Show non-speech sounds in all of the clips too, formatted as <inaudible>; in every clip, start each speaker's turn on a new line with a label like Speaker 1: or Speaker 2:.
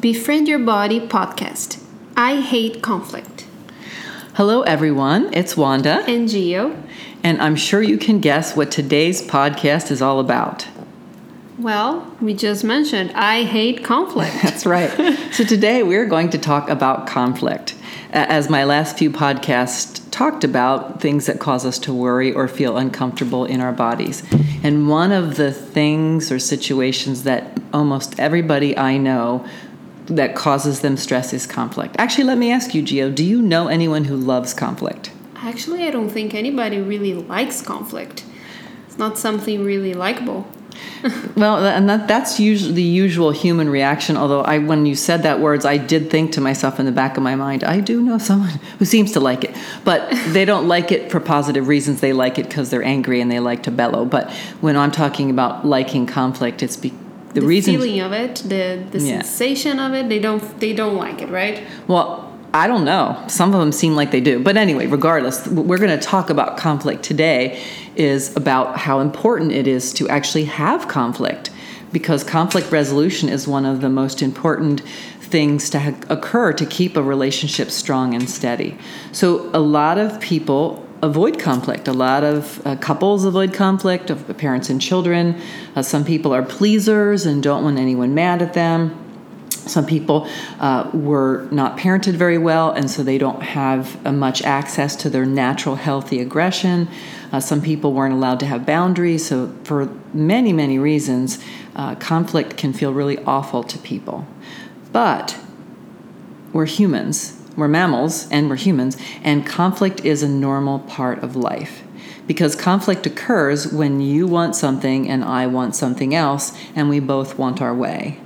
Speaker 1: Befriend Your Body podcast. I hate conflict.
Speaker 2: Hello, everyone. It's Wanda.
Speaker 1: And Gio.
Speaker 2: And I'm sure you can guess what today's podcast is all about.
Speaker 1: Well, we just mentioned I hate conflict. <laughs>
Speaker 2: That's right. <laughs> so today we're going to talk about conflict. As my last few podcasts talked about, things that cause us to worry or feel uncomfortable in our bodies. And one of the things or situations that almost everybody I know that causes them stress is conflict. Actually, let me ask you, Gio, do you know anyone who loves conflict?
Speaker 1: Actually, I don't think anybody really likes conflict. It's not something really likable. <laughs>
Speaker 2: well, and that, that's usually the usual human reaction. Although I, when you said that words, I did think to myself in the back of my mind, I do know someone who seems to like it, but <laughs> they don't like it for positive reasons. They like it because they're angry and they like to bellow. But when I'm talking about liking conflict, it's be,
Speaker 1: the, the reason feeling of it, the the yeah. sensation of it. They don't they don't like it, right?
Speaker 2: Well. I don't know. Some of them seem like they do. But anyway, regardless, we're going to talk about conflict today is about how important it is to actually have conflict because conflict resolution is one of the most important things to ha- occur to keep a relationship strong and steady. So, a lot of people avoid conflict. A lot of uh, couples avoid conflict, of parents and children. Uh, some people are pleasers and don't want anyone mad at them. Some people uh, were not parented very well, and so they don't have uh, much access to their natural, healthy aggression. Uh, some people weren't allowed to have boundaries. So, for many, many reasons, uh, conflict can feel really awful to people. But we're humans, we're mammals, and we're humans, and conflict is a normal part of life because conflict occurs when you want something and I want something else, and we both want our way.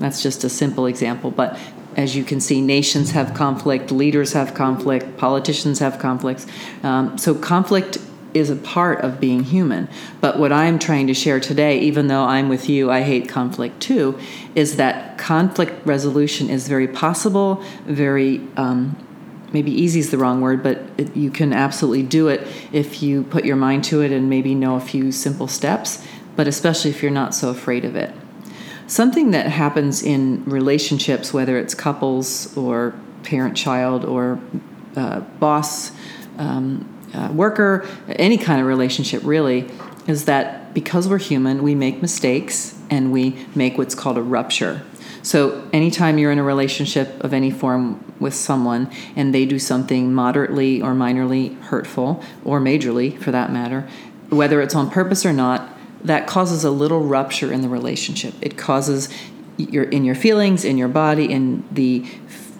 Speaker 2: That's just a simple example, but as you can see, nations have conflict, leaders have conflict, politicians have conflicts. Um, so, conflict is a part of being human. But what I'm trying to share today, even though I'm with you, I hate conflict too, is that conflict resolution is very possible, very um, maybe easy is the wrong word, but it, you can absolutely do it if you put your mind to it and maybe know a few simple steps, but especially if you're not so afraid of it. Something that happens in relationships, whether it's couples or parent child or uh, boss, um, uh, worker, any kind of relationship really, is that because we're human, we make mistakes and we make what's called a rupture. So, anytime you're in a relationship of any form with someone and they do something moderately or minorly hurtful, or majorly for that matter, whether it's on purpose or not, that causes a little rupture in the relationship. It causes your in your feelings, in your body, in the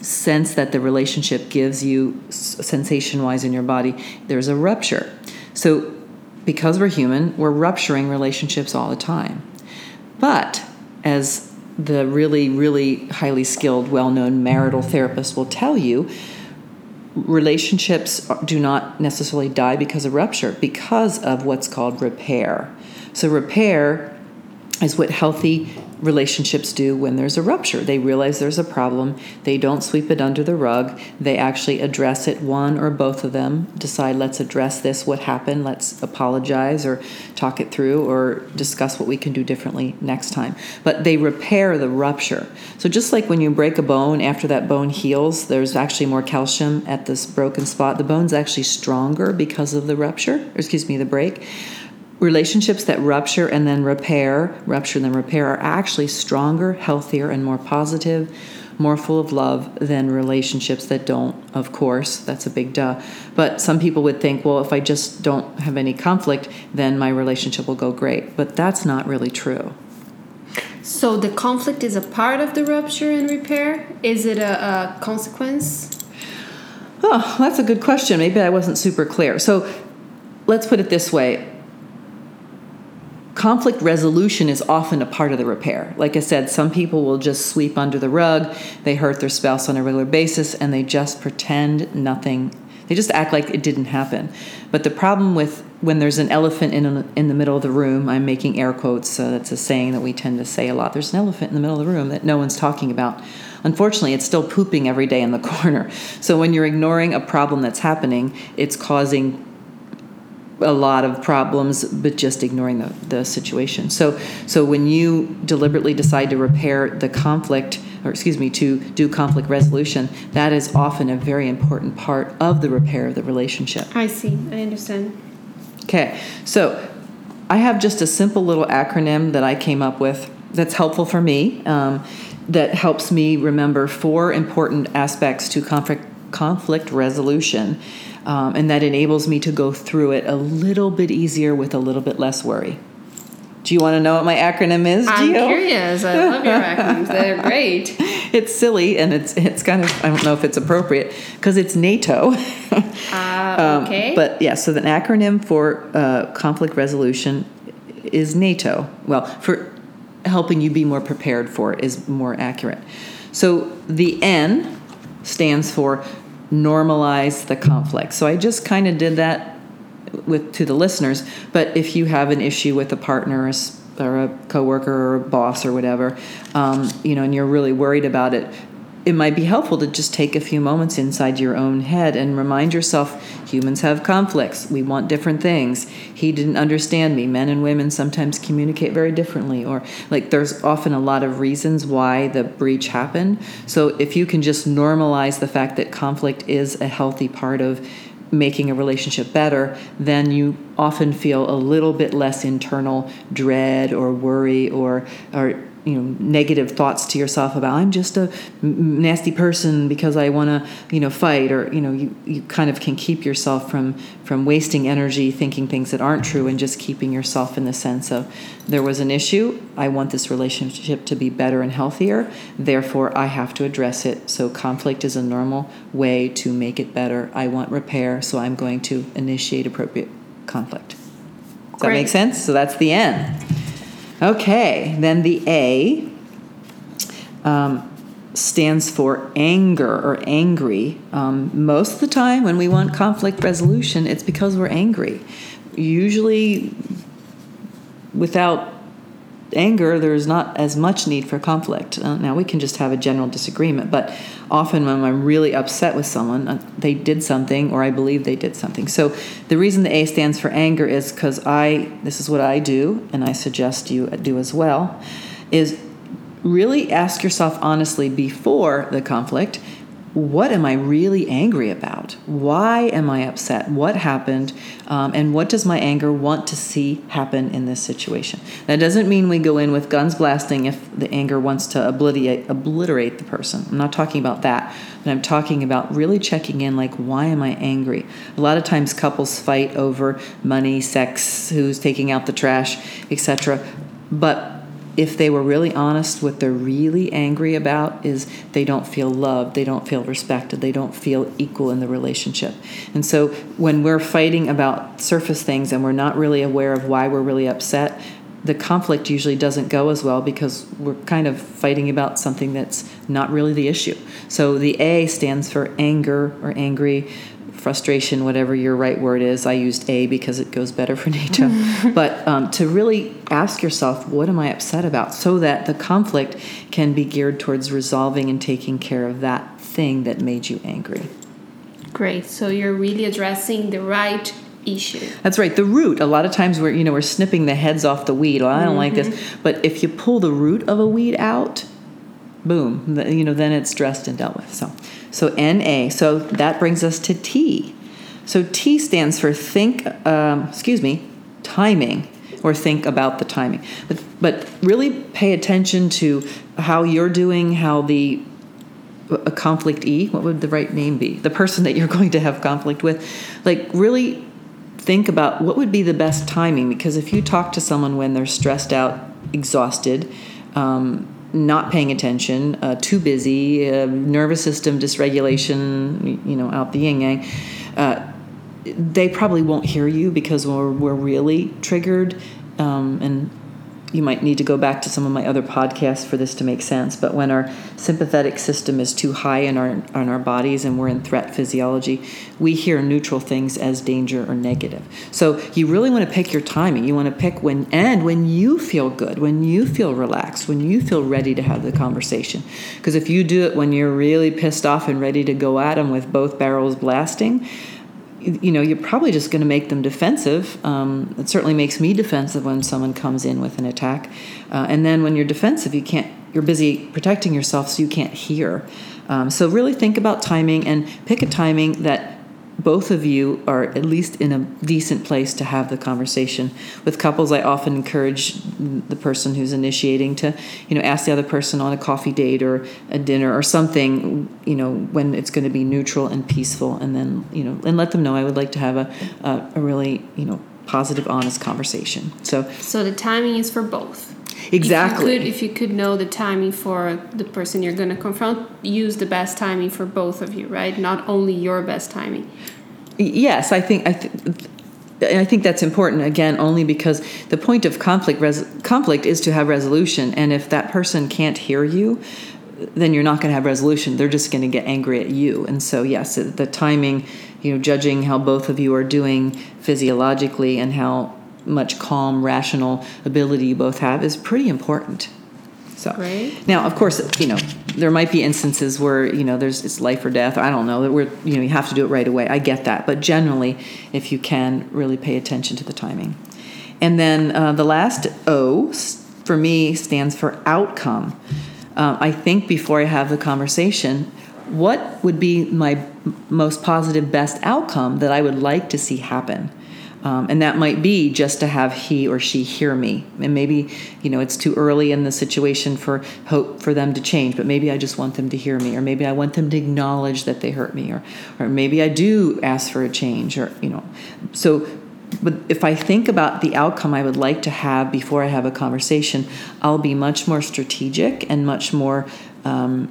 Speaker 2: sense that the relationship gives you sensation wise in your body, there's a rupture. So, because we're human, we're rupturing relationships all the time. But as the really, really highly skilled, well known marital therapist will tell you, relationships do not necessarily die because of rupture, because of what's called repair. So, repair is what healthy relationships do when there's a rupture. They realize there's a problem, they don't sweep it under the rug, they actually address it, one or both of them decide, let's address this, what happened, let's apologize or talk it through or discuss what we can do differently next time. But they repair the rupture. So, just like when you break a bone, after that bone heals, there's actually more calcium at this broken spot. The bone's actually stronger because of the rupture, or excuse me, the break relationships that rupture and then repair, rupture and then repair, are actually stronger, healthier, and more positive, more full of love than relationships that don't, of course. That's a big duh. But some people would think, well, if I just don't have any conflict, then my relationship will go great. But that's not really true.
Speaker 1: So the conflict is a part of the rupture and repair? Is it a, a consequence?
Speaker 2: Oh, that's a good question. Maybe I wasn't super clear. So let's put it this way conflict resolution is often a part of the repair. Like I said, some people will just sweep under the rug, they hurt their spouse on a regular basis, and they just pretend nothing. They just act like it didn't happen. But the problem with when there's an elephant in, a, in the middle of the room, I'm making air quotes, so that's a saying that we tend to say a lot. There's an elephant in the middle of the room that no one's talking about. Unfortunately, it's still pooping every day in the <laughs> corner. So when you're ignoring a problem that's happening, it's causing a lot of problems, but just ignoring the, the situation. So, so when you deliberately decide to repair the conflict, or excuse me, to do conflict resolution, that is often a very important part of the repair of the relationship.
Speaker 1: I see. I understand.
Speaker 2: Okay, so I have just a simple little acronym that I came up with that's helpful for me, um, that helps me remember four important aspects to conflict conflict resolution um, and that enables me to go through it a little bit easier with a little bit less worry. Do you want to know what my acronym is?
Speaker 1: I'm
Speaker 2: Gio?
Speaker 1: curious. I love your acronyms. They're <laughs> great.
Speaker 2: It's silly and it's it's kind of I don't know if it's appropriate because it's NATO. <laughs>
Speaker 1: Uh, okay.
Speaker 2: Um, but yeah, so the acronym for uh, conflict resolution is NATO. Well, for helping you be more prepared for it is more accurate. So the N stands for normalize the conflict. So I just kind of did that with to the listeners. But if you have an issue with a partner or a, or a coworker or a boss or whatever, um, you know, and you're really worried about it, it might be helpful to just take a few moments inside your own head and remind yourself humans have conflicts. We want different things. He didn't understand me. Men and women sometimes communicate very differently, or like there's often a lot of reasons why the breach happened. So if you can just normalize the fact that conflict is a healthy part of making a relationship better, then you often feel a little bit less internal dread or worry or or you know negative thoughts to yourself about I'm just a nasty person because I want to you know fight or you know you, you kind of can keep yourself from from wasting energy thinking things that aren't true and just keeping yourself in the sense of there was an issue. I want this relationship to be better and healthier. Therefore I have to address it. So conflict is a normal way to make it better. I want repair so I'm going to initiate appropriate conflict. Does that
Speaker 1: Great.
Speaker 2: make sense? So that's the end Okay, then the A um, stands for anger or angry. Um, most of the time, when we want conflict resolution, it's because we're angry. Usually, without anger, there's not as much need for conflict. Uh, now, we can just have a general disagreement, but often when I'm really upset with someone, uh, they did something or I believe they did something. So, the reason the A stands for anger is because I, this is what I do, and I suggest you do as well, is really ask yourself honestly before the conflict what am I really angry about? Why am I upset? What happened? Um, and what does my anger want to see happen in this situation? That doesn't mean we go in with guns blasting if the anger wants to obliterate, obliterate the person. I'm not talking about that. But I'm talking about really checking in like, why am I angry? A lot of times couples fight over money, sex, who's taking out the trash, etc. But if they were really honest, what they're really angry about is they don't feel loved, they don't feel respected, they don't feel equal in the relationship. And so when we're fighting about surface things and we're not really aware of why we're really upset, the conflict usually doesn't go as well because we're kind of fighting about something that's not really the issue. So the A stands for anger or angry frustration, whatever your right word is. I used A because it goes better for <laughs> NATO. <laughs> but um, to really ask yourself, what am I upset about? So that the conflict can be geared towards resolving and taking care of that thing that made you angry.
Speaker 1: Great. So you're really addressing the right issue.
Speaker 2: That's right. The root. A lot of times we're you know we're snipping the heads off the weed. Well, I don't like this. But if you pull the root of a weed out, boom, you know then it's dressed and dealt with. So so NA. So that brings us to T. So T stands for think. Um, excuse me, timing. Or think about the timing, but but really pay attention to how you're doing, how the a conflict E, what would the right name be? The person that you're <laughs> going to have conflict with. Like, really think about what would be the best timing because if you talk to someone when they're stressed out, exhausted, um, not paying attention, uh, too busy, uh, nervous system dysregulation, you know, out the yin yang, uh, they probably won't hear you because we're, we're really triggered. Um, and you might need to go back to some of my other podcasts for this to make sense. But when our sympathetic system is too high in our in our bodies and we're in threat physiology, we hear neutral things as danger or negative. So you really want to pick your timing. You want to pick when and when you feel good, when you feel relaxed, when you feel ready to have the conversation. Because if you do it when you're really pissed off and ready to go at them with both barrels blasting, you know, you're probably just going to make them defensive. Um, it certainly makes me defensive when someone comes in with an attack. Uh, and then when you're defensive, you can't. You're busy protecting yourself, so you can't hear. Um, so really think about timing and pick a timing that both of you are at least in a decent place to have the conversation. With couples, I often encourage the person who's initiating to, you know, ask the other person on a coffee date or a dinner or something, you know, when it's going to be neutral and peaceful, and then, you know, and let them know I would like to have a, a, a really, you know, positive, honest conversation. So,
Speaker 1: so the timing is for both.
Speaker 2: Exactly.
Speaker 1: If you, could, if you could know the timing for the person you're going to confront, use the best timing for both of you, right? Not only your best timing.
Speaker 2: Yes, I think I. Th- I think that's important again, only because the point of conflict res- conflict is to have resolution, and if that person can't hear you, then you're not going to have resolution. They're just going to get angry at you. And so, yes, the timing, you know, judging how both of you are doing physiologically and how much calm, rational ability you both have is pretty important. So
Speaker 1: right.
Speaker 2: now, of course, you know there might be instances where you know there's it's life or death. I don't know that we're you know you have to do it right away. I get that, but generally, if you can, really pay attention to the timing. And then uh, the last O for me stands for outcome. Uh, I think before I have the conversation, what would be my most positive, best outcome that I would like to see happen? Um, and that might be just to have he or she hear me. And maybe, you know, it's too early in the situation for hope for them to change, but maybe I just want them to hear me, or maybe I want them to acknowledge that they hurt me, or, or maybe I do ask for a change, or, you know. So, but if I think about the outcome I would like to have before I have a conversation, I'll be much more strategic and much more. Um,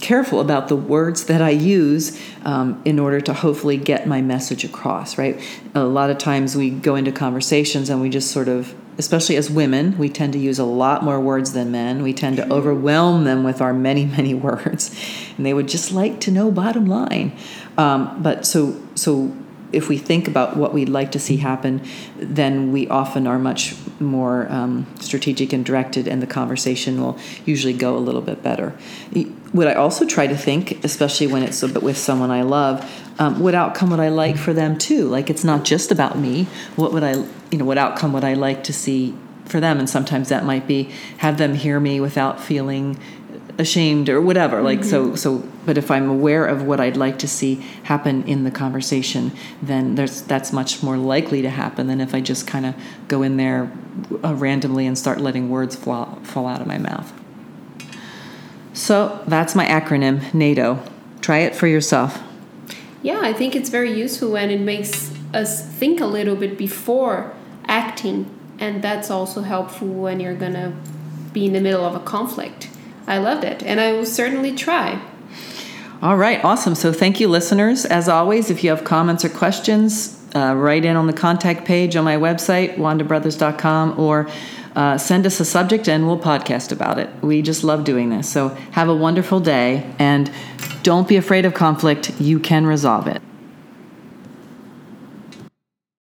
Speaker 2: careful about the words that I use um, in order to hopefully get my message across, right? A lot of times we go into conversations and we just sort of, especially as women, we tend to use a lot more words than men. We tend to overwhelm them with our many, <laughs> many words, and they would just like to know bottom line. Um, but so, so if we think about what we'd like to see happen, then we often are much more um, strategic and directed, and the conversation will usually go a little bit better. Would I also try to think, especially when it's with someone I love, um, what outcome would I like for them too? Like it's not just about me. What would I, you know, what outcome would I like to see for them? And sometimes that might be have them hear me without feeling ashamed or whatever like mm-hmm. so so but if i'm aware of what i'd like to see happen in the conversation then there's that's much more likely to happen than if i just kind of go in there uh, randomly and start letting words fall, fall out of my mouth. So that's my acronym nato. Try it for yourself.
Speaker 1: Yeah i think it's very useful and it makes us think a little bit before acting and that's also helpful when you're gonna be in the middle of a conflict I loved it, and I will certainly try.
Speaker 2: All right, awesome. So thank you, listeners. As always, if you have comments or questions, uh, write in on the contact page on my website, wandabrothers.com, or uh, send us a subject and we'll podcast about it. We just love doing this. So have a wonderful day and don't be afraid of conflict. You can resolve it.